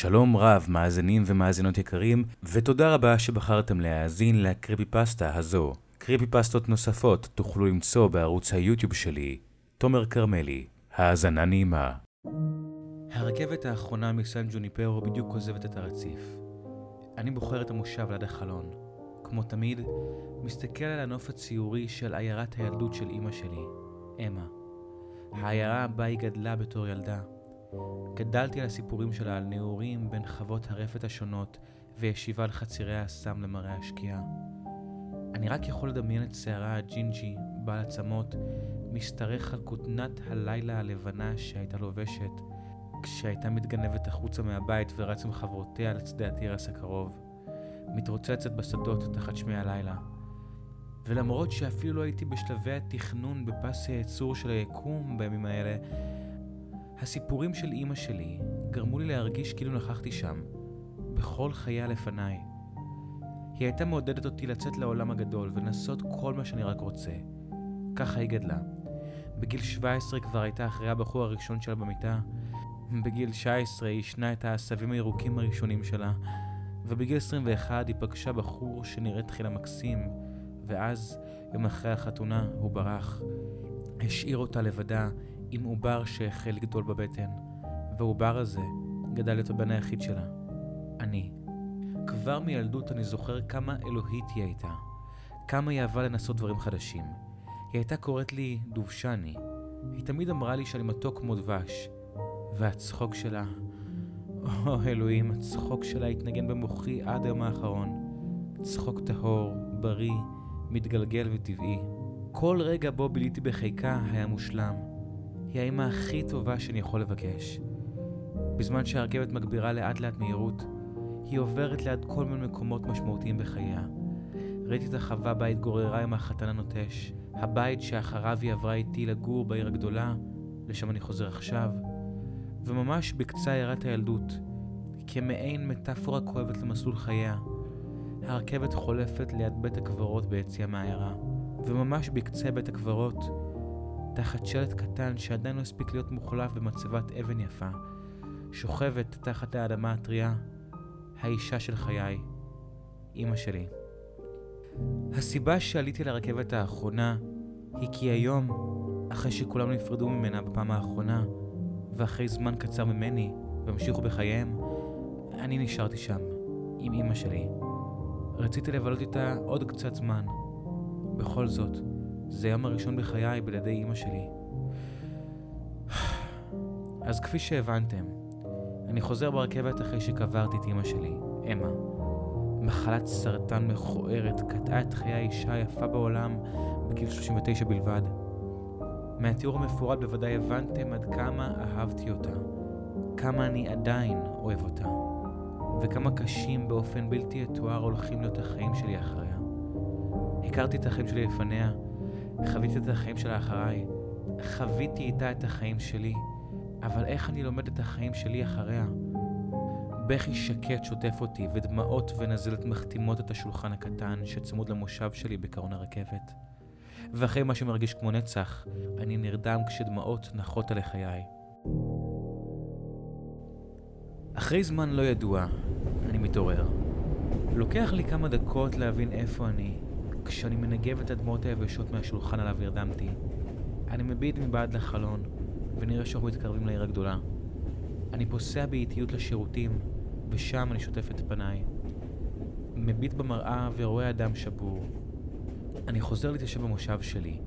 שלום רב, מאזינים ומאזינות יקרים, ותודה רבה שבחרתם להאזין לקריפי פסטה הזו. קריפי פסטות נוספות תוכלו למצוא בערוץ היוטיוב שלי, תומר כרמלי. האזנה נעימה. הרכבת האחרונה מסן ג'וניפרו בדיוק עוזבת את הרציף. אני בוחר את המושב ליד החלון. כמו תמיד, מסתכל על הנוף הציורי של עיירת הילדות של אמא שלי, אמה. העיירה בה היא גדלה בתור ילדה. גדלתי על הסיפורים שלה על נעורים בין חוות הרפת השונות וישיבה על חצירי האסם למראה השקיעה. אני רק יכול לדמיין את שערה הג'ינג'י, בעל עצמות, משתרך על כותנת הלילה הלבנה שהייתה לובשת, כשהייתה מתגנבת החוצה מהבית ורץ עם חברותיה לצדי התירס הקרוב, מתרוצצת בשדות תחת שמי הלילה. ולמרות שאפילו לא הייתי בשלבי התכנון בפס הייצור של היקום בימים האלה, הסיפורים של אימא שלי גרמו לי להרגיש כאילו נכחתי שם, בכל חייה לפניי. היא הייתה מעודדת אותי לצאת לעולם הגדול ולנסות כל מה שאני רק רוצה. ככה היא גדלה. בגיל 17 כבר הייתה אחרי הבחור הראשון שלה במיטה, בגיל 19 היא ישנה את העשבים הירוקים הראשונים שלה, ובגיל 21 היא פגשה בחור שנראה תחילה מקסים, ואז, יום אחרי החתונה, הוא ברח. השאיר אותה לבדה עם עובר שהחל לגדול בבטן, והעובר הזה גדל להיות הבן היחיד שלה. אני. כבר מילדות אני זוכר כמה אלוהית היא הייתה, כמה היא אהבה לנסות דברים חדשים. היא הייתה קוראת לי דובשני. היא תמיד אמרה לי שאני מתוק כמו דבש. והצחוק שלה, או אלוהים, הצחוק שלה התנגן במוחי עד היום האחרון. צחוק טהור, בריא, מתגלגל וטבעי. כל רגע בו ביליתי בחיקה היה מושלם. היא האמא הכי טובה שאני יכול לבקש. בזמן שהרכבת מגבירה לאט לאט מהירות, היא עוברת ליד כל מיני מקומות משמעותיים בחייה. ראיתי את החווה בה התגוררה עם החתן הנוטש, הבית שאחריו היא עברה איתי לגור בעיר הגדולה, לשם אני חוזר עכשיו, וממש בקצה עיירת הילדות, כמעין מטאפורה כואבת למסלול חייה, הרכבת חולפת ליד בית הקברות ביציאה מהעיירה, וממש בקצה בית הקברות, תחת שלט קטן שעדיין לא הספיק להיות מוחלף במצבת אבן יפה, שוכבת תחת האדמה הטריה, האישה של חיי, אמא שלי. הסיבה שעליתי לרכבת האחרונה היא כי היום, אחרי שכולם נפרדו ממנה בפעם האחרונה, ואחרי זמן קצר ממני, והמשיכו בחייהם, אני נשארתי שם, עם אמא שלי. רציתי לבלות איתה עוד קצת זמן. בכל זאת, זה היום הראשון בחיי בלעדי אמא שלי. אז כפי שהבנתם, אני חוזר ברכבת אחרי שקברתי את אמא שלי, אמה. מחלת סרטן מכוערת קטעה את חיי האישה היפה בעולם בגיל 39 בלבד. מהתיאור המפורט בוודאי הבנתם עד כמה אהבתי אותה, כמה אני עדיין אוהב אותה, וכמה קשים באופן בלתי יתואר הולכים להיות החיים שלי אחריה. הכרתי את החיים שלי לפניה, חוויתי את החיים שלה אחריי, חוויתי איתה את החיים שלי, אבל איך אני לומד את החיים שלי אחריה? בכי שקט שוטף אותי, ודמעות ונזלת מחתימות את השולחן הקטן שצמוד למושב שלי בקרון הרכבת. ואחרי מה שמרגיש כמו נצח, אני נרדם כשדמעות נחות עלי חיי. אחרי זמן לא ידוע, אני מתעורר. לוקח לי כמה דקות להבין איפה אני, כשאני מנגב את הדמעות היבשות מהשולחן עליו הרדמתי. אני מביט מבעד לחלון, ונראה שאנחנו מתקרבים לעיר הגדולה. אני פוסע באיטיות לשירותים, ושם אני שוטף את פניי. מביט במראה ורואה אדם שבור. אני חוזר להתיישב במושב שלי,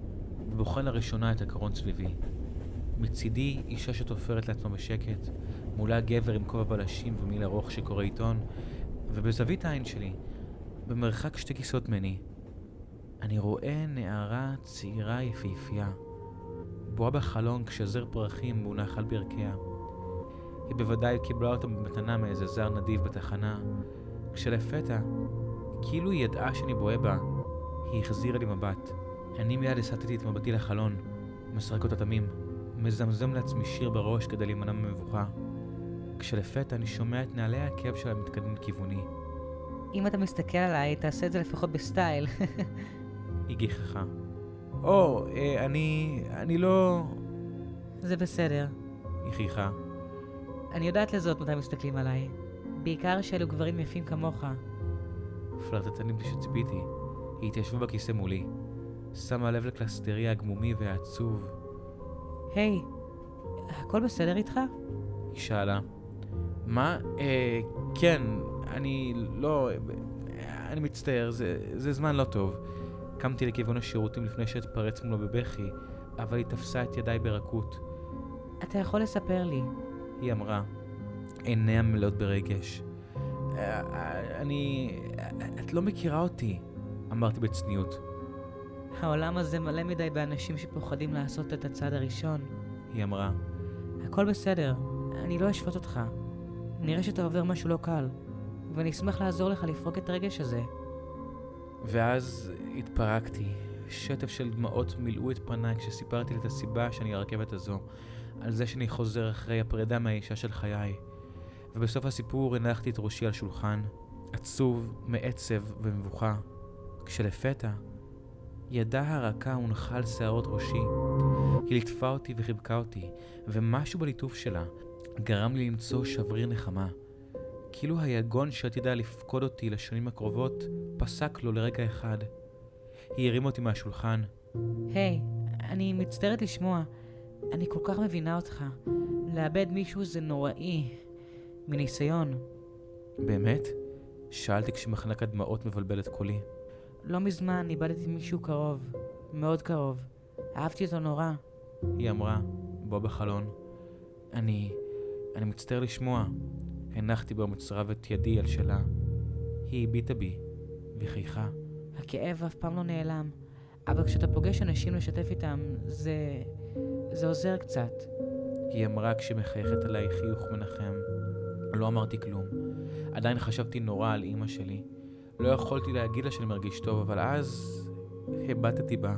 ובוחן לראשונה את הקרון סביבי. מצידי אישה שתופרת לעצמה בשקט, מולה גבר עם כובע בלשים ומיל ארוך שקורא עיתון, ובזווית העין שלי, במרחק שתי כיסאות ממני, אני רואה נערה צעירה יפהפייה, בואה בחלון כשזר פרחים מונח על ברכיה. היא בוודאי קיבלה אותה במתנה מאיזה זר נדיב בתחנה, כשלפתע, כאילו היא ידעה שאני בוהה בה, היא החזירה לי מבט. אני מיד הסטתי את מבטי לחלון, מסרק אותה תמים, מזמזם לעצמי שיר בראש כדי להימנע ממבוכה. כשלפתע אני שומע את נעלי העקב שלה מתקדמים לכיווני. אם אתה מסתכל עליי, תעשה את זה לפחות בסטייל. היא גיחכה. או, אה, אני... אני לא... זה בסדר. היא חייכה. אני יודעת לזאת מתי מסתכלים עליי. בעיקר שאלו גברים יפים כמוך. פלרטטנים שציפיתי. היא התיישבה בכיסא מולי. שמה לב לקלסטרי הגמומי והעצוב. היי, הכל בסדר איתך? היא שאלה. מה? אה, כן, אני לא... אני מצטער, זה, זה זמן לא טוב. קמתי לכיוון השירותים לפני שאתפרץ מולו בבכי, אבל היא תפסה את ידיי ברכות. אתה יכול לספר לי. היא אמרה, עיניה מלאות ברגש. "אה, אני... את לא מכירה אותי, אמרתי בצניעות. העולם הזה מלא מדי באנשים שפוחדים לעשות את הצעד הראשון. היא אמרה, הכל בסדר, אני לא אשפוט אותך. נראה שאתה עובר משהו לא קל, ואני אשמח לעזור לך לפרוק את הרגש הזה. ואז התפרקתי. שטף של דמעות מילאו את פניי כשסיפרתי את הסיבה שאני הרכבת הזו, על זה שאני חוזר אחרי הפרידה מהאישה של חיי. ובסוף הסיפור הנחתי את ראשי על שולחן, עצוב, מעצב ומבוכה, כשלפתע ידה הרכה הונחה על שערות ראשי. היא ליטפה אותי וחיבקה אותי, ומשהו בליטוף שלה גרם לי למצוא שבריר נחמה. כאילו היגון שעתידה לפקוד אותי לשנים הקרובות, פסק לו לרגע אחד. היא הרימה אותי מהשולחן. היי, אני מצטערת לשמוע. אני כל כך מבינה אותך. לאבד מישהו זה נוראי. מניסיון. באמת? שאלתי כשמחנק הדמעות מבלבל את קולי. לא מזמן איבדתי מישהו קרוב. מאוד קרוב. אהבתי אותו נורא. היא אמרה, בוא בחלון. אני... אני מצטער לשמוע. הנחתי באומץ רב את ידי על שלה. היא הביטה בי, וחייכה. הכאב אף פעם לא נעלם. אבל כשאתה פוגש אנשים לשתף איתם, זה... זה עוזר קצת. היא אמרה כשמחייכת עליי חיוך מנחם. לא אמרתי כלום. עדיין חשבתי נורא על אימא שלי. לא יכולתי להגיד לה שאני מרגיש טוב, אבל אז הבטתי בה.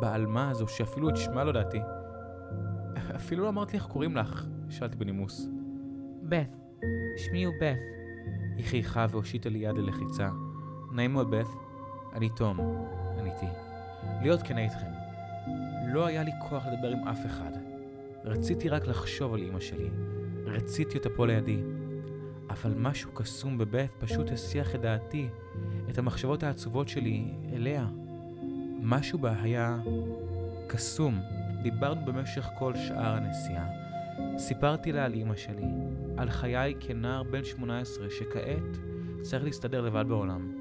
בעלמה הזו, שאפילו את שמה לא ידעתי. אפילו לא אמרת לי איך קוראים לך, שאלתי בנימוס. בת. שמי הוא בת. היא חייכה והושיטה לי יד ללחיצה. נעים מאוד, בת. אני תום, עניתי. להיות כנה איתכם. לא היה לי כוח לדבר עם אף אחד. רציתי רק לחשוב על אמא שלי. רציתי אותה פה לידי. אבל משהו קסום בבית פשוט הסיח את דעתי, את המחשבות העצובות שלי אליה. משהו בה היה קסום. דיברנו במשך כל שאר הנסיעה. סיפרתי לה על אמא שלי, על חיי כנער בן 18 שכעת צריך להסתדר לבד בעולם.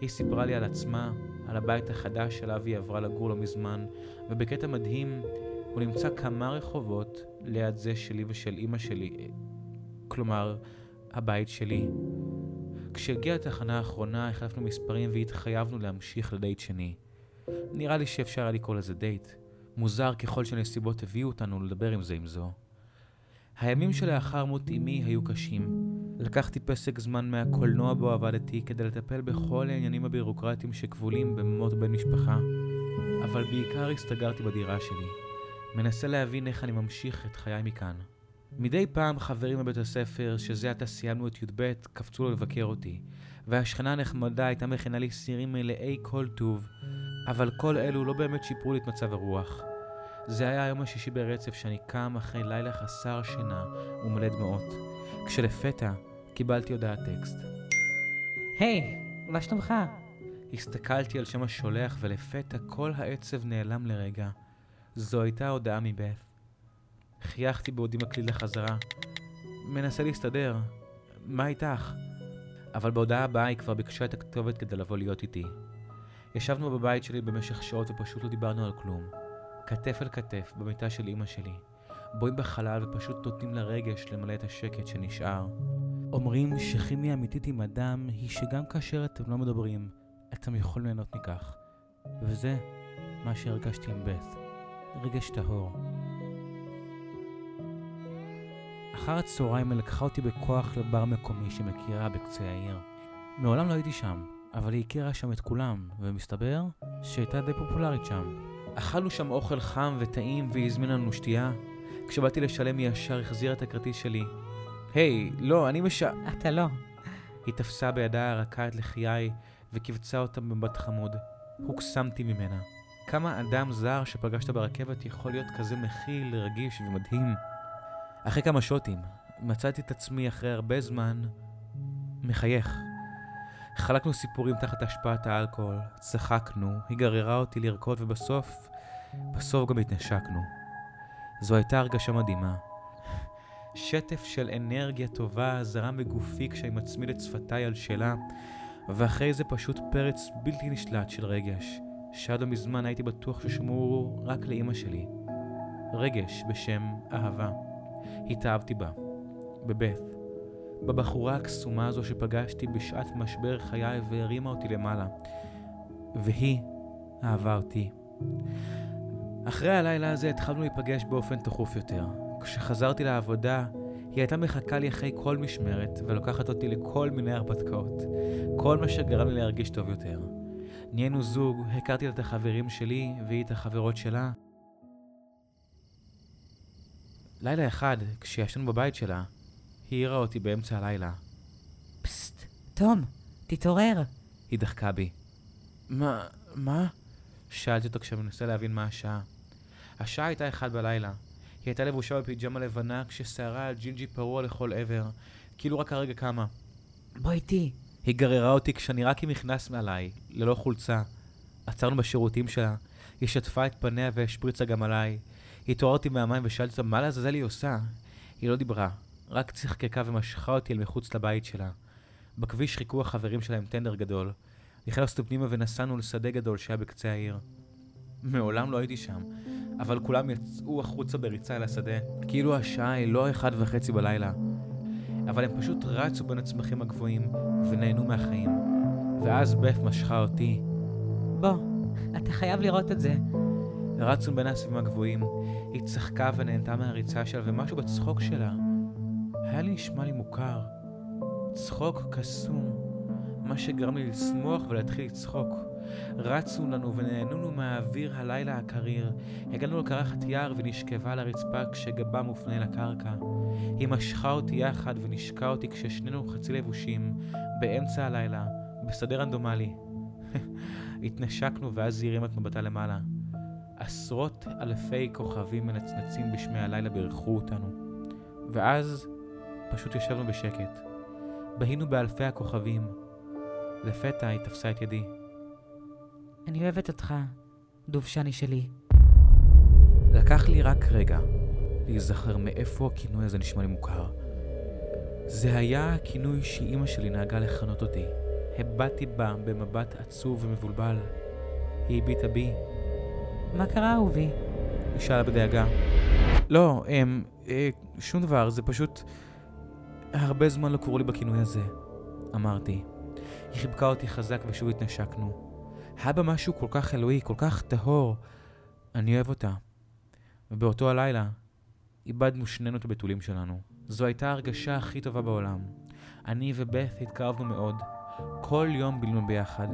היא סיפרה לי על עצמה, על הבית החדש שאליו היא עברה לגור לא מזמן, ובקטע מדהים, הוא נמצא כמה רחובות ליד זה שלי ושל אמא שלי. כלומר, הבית שלי. כשהגיעה התחנה האחרונה החלפנו מספרים והתחייבנו להמשיך לדייט שני. נראה לי שאפשר היה לקרוא לזה דייט. מוזר ככל שהנסיבות הביאו אותנו לדבר עם זה עם זו. הימים שלאחר מות אמי היו קשים. לקחתי פסק זמן מהקולנוע בו עבדתי כדי לטפל בכל העניינים הבירוקרטיים שכבולים במות בן משפחה, אבל בעיקר הסתגרתי בדירה שלי, מנסה להבין איך אני ממשיך את חיי מכאן. מדי פעם חברים בבית הספר, שזה עתה סיימנו את י"ב, קפצו לו לבקר אותי, והשכנה הנחמדה הייתה מכינה לי סירים מלאי כל טוב, אבל כל אלו לא באמת שיפרו לי את מצב הרוח. זה היה היום השישי ברצף שאני קם אחרי לילה חסר שינה ומלא דמעות, כשלפתע קיבלתי הודעת טקסט. היי, מה שלומך? הסתכלתי על שם השולח ולפתע כל העצב נעלם לרגע. זו הייתה הודעה מבeth. חייכתי בעודי מקליד לחזרה. מנסה להסתדר. מה איתך? אבל בהודעה הבאה היא כבר ביקשה את הכתובת כדי לבוא להיות איתי. ישבנו בבית שלי במשך שעות ופשוט לא דיברנו על כלום. כתף אל כתף במיטה של אמא שלי. בואים בחלל ופשוט נותנים לרגש למלא את השקט שנשאר. אומרים שכימיה אמיתית עם אדם היא שגם כאשר אתם לא מדברים, אתם יכולים ליהנות מכך. וזה מה שהרגשתי עם בית. רגש טהור. אחר הצהריים היא לקחה אותי בכוח לבר מקומי שמכירה בקצה העיר. מעולם לא הייתי שם, אבל היא הכירה שם את כולם, ומסתבר שהייתה די פופולרית שם. אכלנו שם אוכל חם וטעים והיא הזמינה לנו שתייה. כשבאתי לשלם היא ישר החזירה את הכרטיס שלי. היי, לא, אני מש... אתה לא. היא תפסה בידה הרכה את לחיי וקיבצה אותה במבט חמוד. הוקסמתי ממנה. כמה אדם זר שפגשת ברכבת יכול להיות כזה מכיל, רגיש ומדהים. אחרי כמה שוטים, מצאתי את עצמי אחרי הרבה זמן מחייך. חלקנו סיפורים תחת השפעת האלכוהול, צחקנו, היא גררה אותי לרקוד ובסוף, בסוף גם התנשקנו. זו הייתה הרגשה מדהימה. שטף של אנרגיה טובה זרם בגופי כשאני מצמיד את שפתיי על שלה, ואחרי זה פשוט פרץ בלתי נשלט של רגש, שעד לא מזמן הייתי בטוח ששמור רק לאימא שלי. רגש בשם אהבה. התאהבתי בה, בבית, בבחורה הקסומה הזו שפגשתי בשעת משבר חיי והרימה אותי למעלה. והיא אהבה אותי. אחרי הלילה הזה התחלנו להיפגש באופן תכוף יותר. כשחזרתי לעבודה, היא הייתה מחכה לי אחרי כל משמרת ולוקחת אותי לכל מיני הרפתקאות. כל מה שגרם לי להרגיש טוב יותר. נהיינו זוג, הכרתי את החברים שלי והיא את החברות שלה. לילה אחד, כשישנו בבית שלה, היא העירה אותי באמצע הלילה. פסט, תום, תתעורר. היא דחקה בי. מה, מה? שאלתי אותו כשאני מנסה להבין מה השעה. השעה הייתה אחד בלילה. היא הייתה לבושה בפיג'מה לבנה כששערה על ג'ינג'י פרוע לכל עבר, כאילו רק הרגע קמה. בוא איתי. היא גררה אותי כשאני רק עם מכנס מעליי, ללא חולצה. עצרנו בשירותים שלה, היא שטפה את פניה והשפריצה גם עליי. היא אותי מהמים ושאלתי אותה מה לעזאזל היא עושה. היא לא דיברה, רק צחקקה ומשכה אותי אל מחוץ לבית שלה. בכביש חיכו החברים שלה עם טנדר גדול. נכנסנו פנימה ונסענו לשדה גדול שהיה בקצה העיר. מעולם לא הייתי שם, אבל כולם יצאו החוצה בריצה אל השדה, כאילו השעה היא לא אחד וחצי בלילה. אבל הם פשוט רצו בין הצמחים הגבוהים ונהנו מהחיים. ואז בפ משכה אותי. בוא, אתה חייב לראות את זה. רצנו בין העשבים הגבוהים, היא צחקה ונהנתה מהריצה שלה, ומשהו בצחוק שלה היה לי נשמע לי מוכר. צחוק קסום, מה שגרם לי לשמוח ולהתחיל לצחוק. רצנו לנו ונהנינו מהאוויר הלילה הקריר. הגענו לקרחת יער ונשכבה על הרצפה כשגבה מופנה לקרקע. היא משכה אותי יחד ונשקה אותי כששנינו חצי לבושים, באמצע הלילה, בשדה רנדומלי. התנשקנו ואז היא הרימה את מבטה למעלה. עשרות אלפי כוכבים מנצנצים בשמי הלילה בירכו אותנו. ואז פשוט ישבנו בשקט. בהינו באלפי הכוכבים. לפתע היא תפסה את ידי. אני אוהבת אותך, דובשני שלי. לקח לי רק רגע להיזכר מאיפה הכינוי הזה נשמע לי מוכר. זה היה הכינוי שאימא שלי נהגה לכנות אותי. הבטתי בה במבט עצוב ומבולבל. היא הביטה בי. מה קרה, אהובי? היא שאלה בדאגה. לא, הם... אה, שום דבר, זה פשוט... הרבה זמן לא קראו לי בכינוי הזה, אמרתי. היא חיבקה אותי חזק ושוב התנשקנו. היה בה משהו כל כך אלוהי, כל כך טהור. אני אוהב אותה. ובאותו הלילה איבדנו שנינו את הבתולים שלנו. זו הייתה ההרגשה הכי טובה בעולם. אני ובeth התקרבנו מאוד. כל יום בילנו ביחד.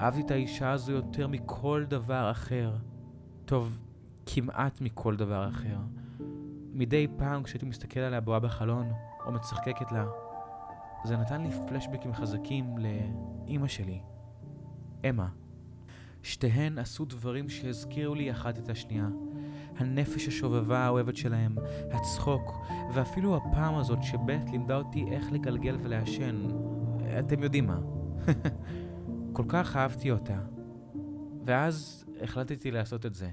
אהבתי את האישה הזו יותר מכל דבר אחר. טוב, כמעט מכל דבר אחר. מדי פעם כשהייתי מסתכל עליה בואה בחלון, או מצחקקת לה, זה נתן לי פלשבקים חזקים לאימא שלי, אמה. שתיהן עשו דברים שהזכירו לי אחת את השנייה. הנפש השובבה האוהבת שלהם, הצחוק, ואפילו הפעם הזאת שבית לימדה אותי איך לגלגל ולעשן. אתם יודעים מה. כל כך אהבתי אותה. ואז החלטתי לעשות את זה.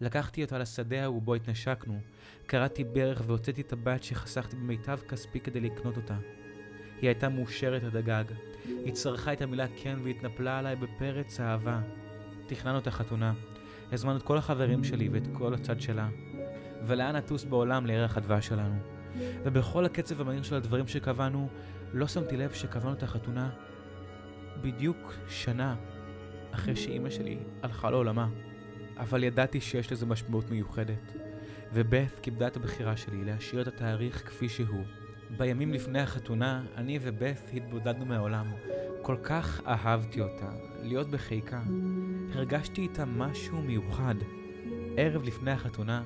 לקחתי אותה לשדה ההוא בו התנשקנו, קרעתי ברך והוצאתי את הבת שחסכתי במיטב כספי כדי לקנות אותה. היא הייתה מאושרת עד הגג. היא צרכה את המילה כן והתנפלה עליי בפרץ אהבה. תכננו את החתונה. הזמנו את כל החברים שלי ואת כל הצד שלה. ולאן נטוס בעולם לירח הדבש שלנו. ובכל הקצב המהיר של הדברים שקבענו, לא שמתי לב שקבענו את החתונה בדיוק שנה אחרי שאימא שלי הלכה לעולמה. אבל ידעתי שיש לזה משמעות מיוחדת. ובeth כיבדה את הבחירה שלי להשאיר את התאריך כפי שהוא. בימים לפני החתונה, אני ובeth התבודדנו מהעולם. כל כך אהבתי אותה, להיות בחיקה. הרגשתי איתה משהו מיוחד. ערב לפני החתונה,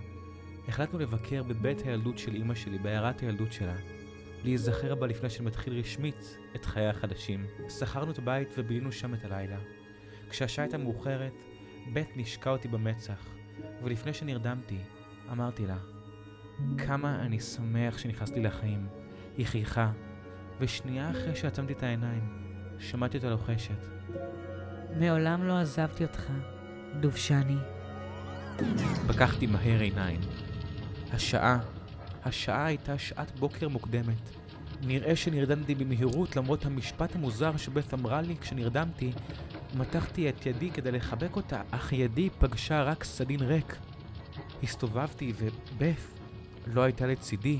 החלטנו לבקר בבית הילדות של אימא שלי, בעיירת הילדות שלה. להיזכר בה לפני שנתחיל רשמית את חיי החדשים. שכרנו את הבית ובילינו שם את הלילה. כשהשעה הייתה מאוחרת, בית נשקה אותי במצח, ולפני שנרדמתי, אמרתי לה, כמה אני שמח שנכנסתי לחיים. היא חייכה, ושנייה אחרי שעצמתי את העיניים, שמעתי אותה לוחשת. מעולם לא עזבתי אותך, דובשני. פקחתי מהר עיניים. השעה, השעה הייתה שעת בוקר מוקדמת. נראה שנרדמתי במהירות למרות המשפט המוזר שבית אמרה לי כשנרדמתי. מתחתי את ידי כדי לחבק אותה, אך ידי פגשה רק סדין ריק. הסתובבתי ובית לא הייתה לצידי.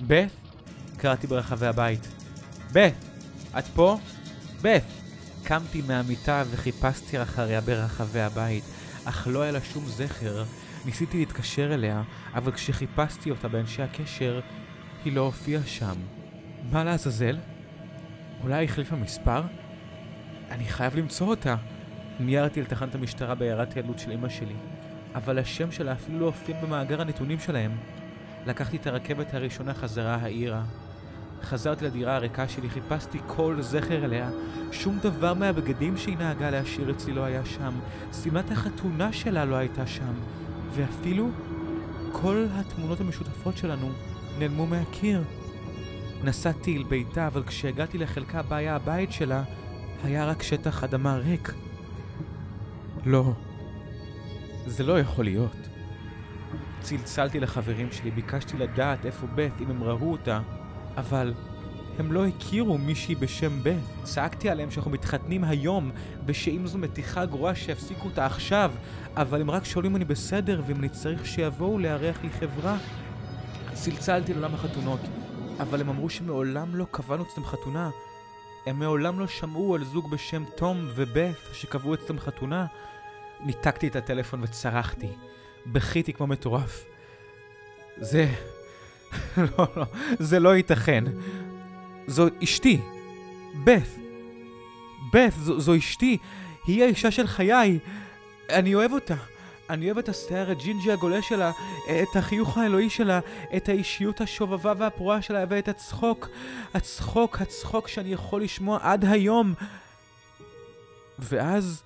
בית? קראתי ברחבי הבית. בית! את פה? בית! קמתי מהמיטה וחיפשתי אחריה ברחבי הבית, אך לא היה לה שום זכר. ניסיתי להתקשר אליה, אבל כשחיפשתי אותה באנשי הקשר, היא לא הופיעה שם. מה לעזאזל? אולי החליפה מספר? אני חייב למצוא אותה. מיירתי לתחנת המשטרה בעיירת ילדות של אמא שלי, אבל השם שלה אפילו לא הופיע במאגר הנתונים שלהם. לקחתי את הרכבת הראשונה חזרה העירה. חזרתי לדירה הריקה שלי, חיפשתי כל זכר אליה. שום דבר מהבגדים שהיא נהגה להשאיר אצלי לא היה שם. שמלת החתונה שלה לא הייתה שם. ואפילו כל התמונות המשותפות שלנו נעלמו מהקיר. נסעתי אל ביתה, אבל כשהגעתי לחלקה בה היה הבית שלה, היה רק שטח אדמה ריק. לא, זה לא יכול להיות. צלצלתי לחברים שלי, ביקשתי לדעת איפה בית, אם הם ראו אותה, אבל הם לא הכירו מישהי בשם בית. צעקתי עליהם שאנחנו מתחתנים היום, ושאם זו מתיחה גרועה שיפסיקו אותה עכשיו, אבל הם רק שואלים אם אני בסדר ואם אני צריך שיבואו לארח לי חברה. צלצלתי לעולם החתונות, אבל הם אמרו שמעולם לא קבענו אצלם חתונה. הם מעולם לא שמעו על זוג בשם תום ובית שקבעו אצלם חתונה. ניתקתי את הטלפון וצרחתי. בכיתי כמו מטורף. זה... לא, לא, זה לא ייתכן. זו אשתי. בת. בת, זו, זו אשתי. היא האישה של חיי. אני אוהב אותה. אני אוהב את השיער הג'ינג'י הגולה שלה, את החיוך האלוהי שלה, את האישיות השובבה והפרועה שלה ואת הצחוק, הצחוק, הצחוק שאני יכול לשמוע עד היום. ואז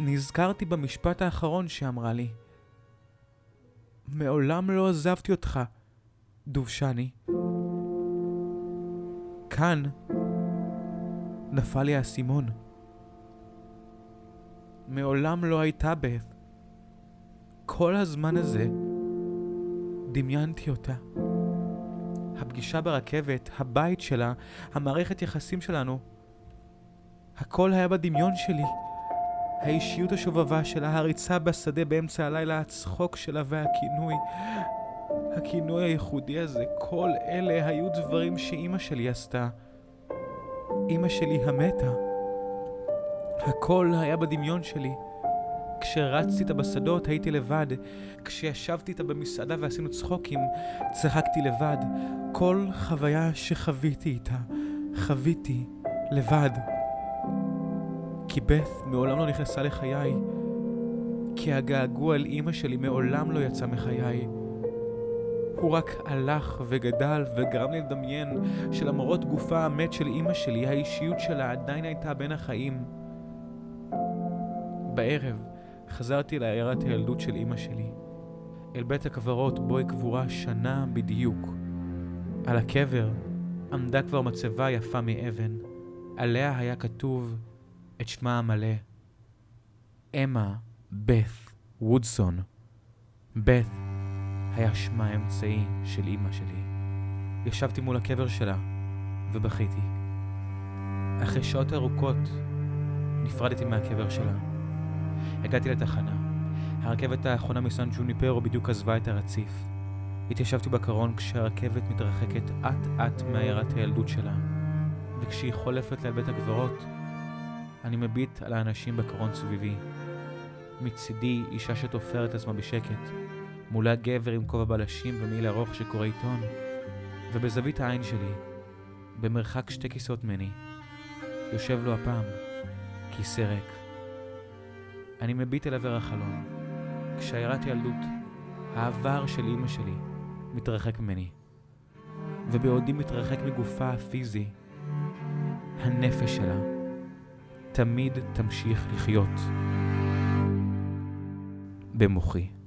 נזכרתי במשפט האחרון שאמרה לי. מעולם לא עזבתי אותך, דובשני. כאן נפל לי האסימון. מעולם לא הייתה בת. כל הזמן הזה דמיינתי אותה. הפגישה ברכבת, הבית שלה, המערכת יחסים שלנו, הכל היה בדמיון שלי. האישיות השובבה שלה, הריצה בשדה באמצע הלילה, הצחוק שלה והכינוי. הכינוי הייחודי הזה, כל אלה היו דברים שאימא שלי עשתה. אימא שלי המתה. הכל היה בדמיון שלי. כשרצתי איתה בשדות הייתי לבד. כשישבתי איתה במסעדה ועשינו צחוקים, צחקתי לבד. כל חוויה שחוויתי איתה, חוויתי לבד. כי בת מעולם לא נכנסה לחיי. כי הגעגוע אל אימא שלי מעולם לא יצא מחיי. הוא רק הלך וגדל וגרם לי לדמיין שלמרות גופה המת של אימא שלי, האישיות שלה עדיין הייתה בין החיים. בערב חזרתי לעיירת הילדות של אימא שלי, אל בית הקברות בו היא קבורה שנה בדיוק. על הקבר עמדה כבר מצבה יפה מאבן, עליה היה כתוב את שמה המלא, אמה בת וודסון. בת היה שמה האמצעי של אימא שלי. ישבתי מול הקבר שלה ובכיתי. אחרי שעות ארוכות נפרדתי מהקבר שלה. הגעתי לתחנה. הרכבת האחרונה מסן ג'וניפרו בדיוק עזבה את הרציף. התיישבתי בקרון כשהרכבת מתרחקת אט-אט מעיירת הילדות שלה, וכשהיא חולפת ליד בית הקברות, אני מביט על האנשים בקרון סביבי. מצידי אישה שתופרת עצמה בשקט, מולה גבר עם כובע בלשים ומעיל ארוך שקורא עיתון, ובזווית העין שלי, במרחק שתי כיסאות ממני, יושב לו הפעם כיסא ריק. אני מביט אל עבר החלון, כשעיירת ילדות, העבר של אמא שלי, מתרחק ממני. ובעודי מתרחק מגופה הפיזי, הנפש שלה תמיד תמשיך לחיות במוחי.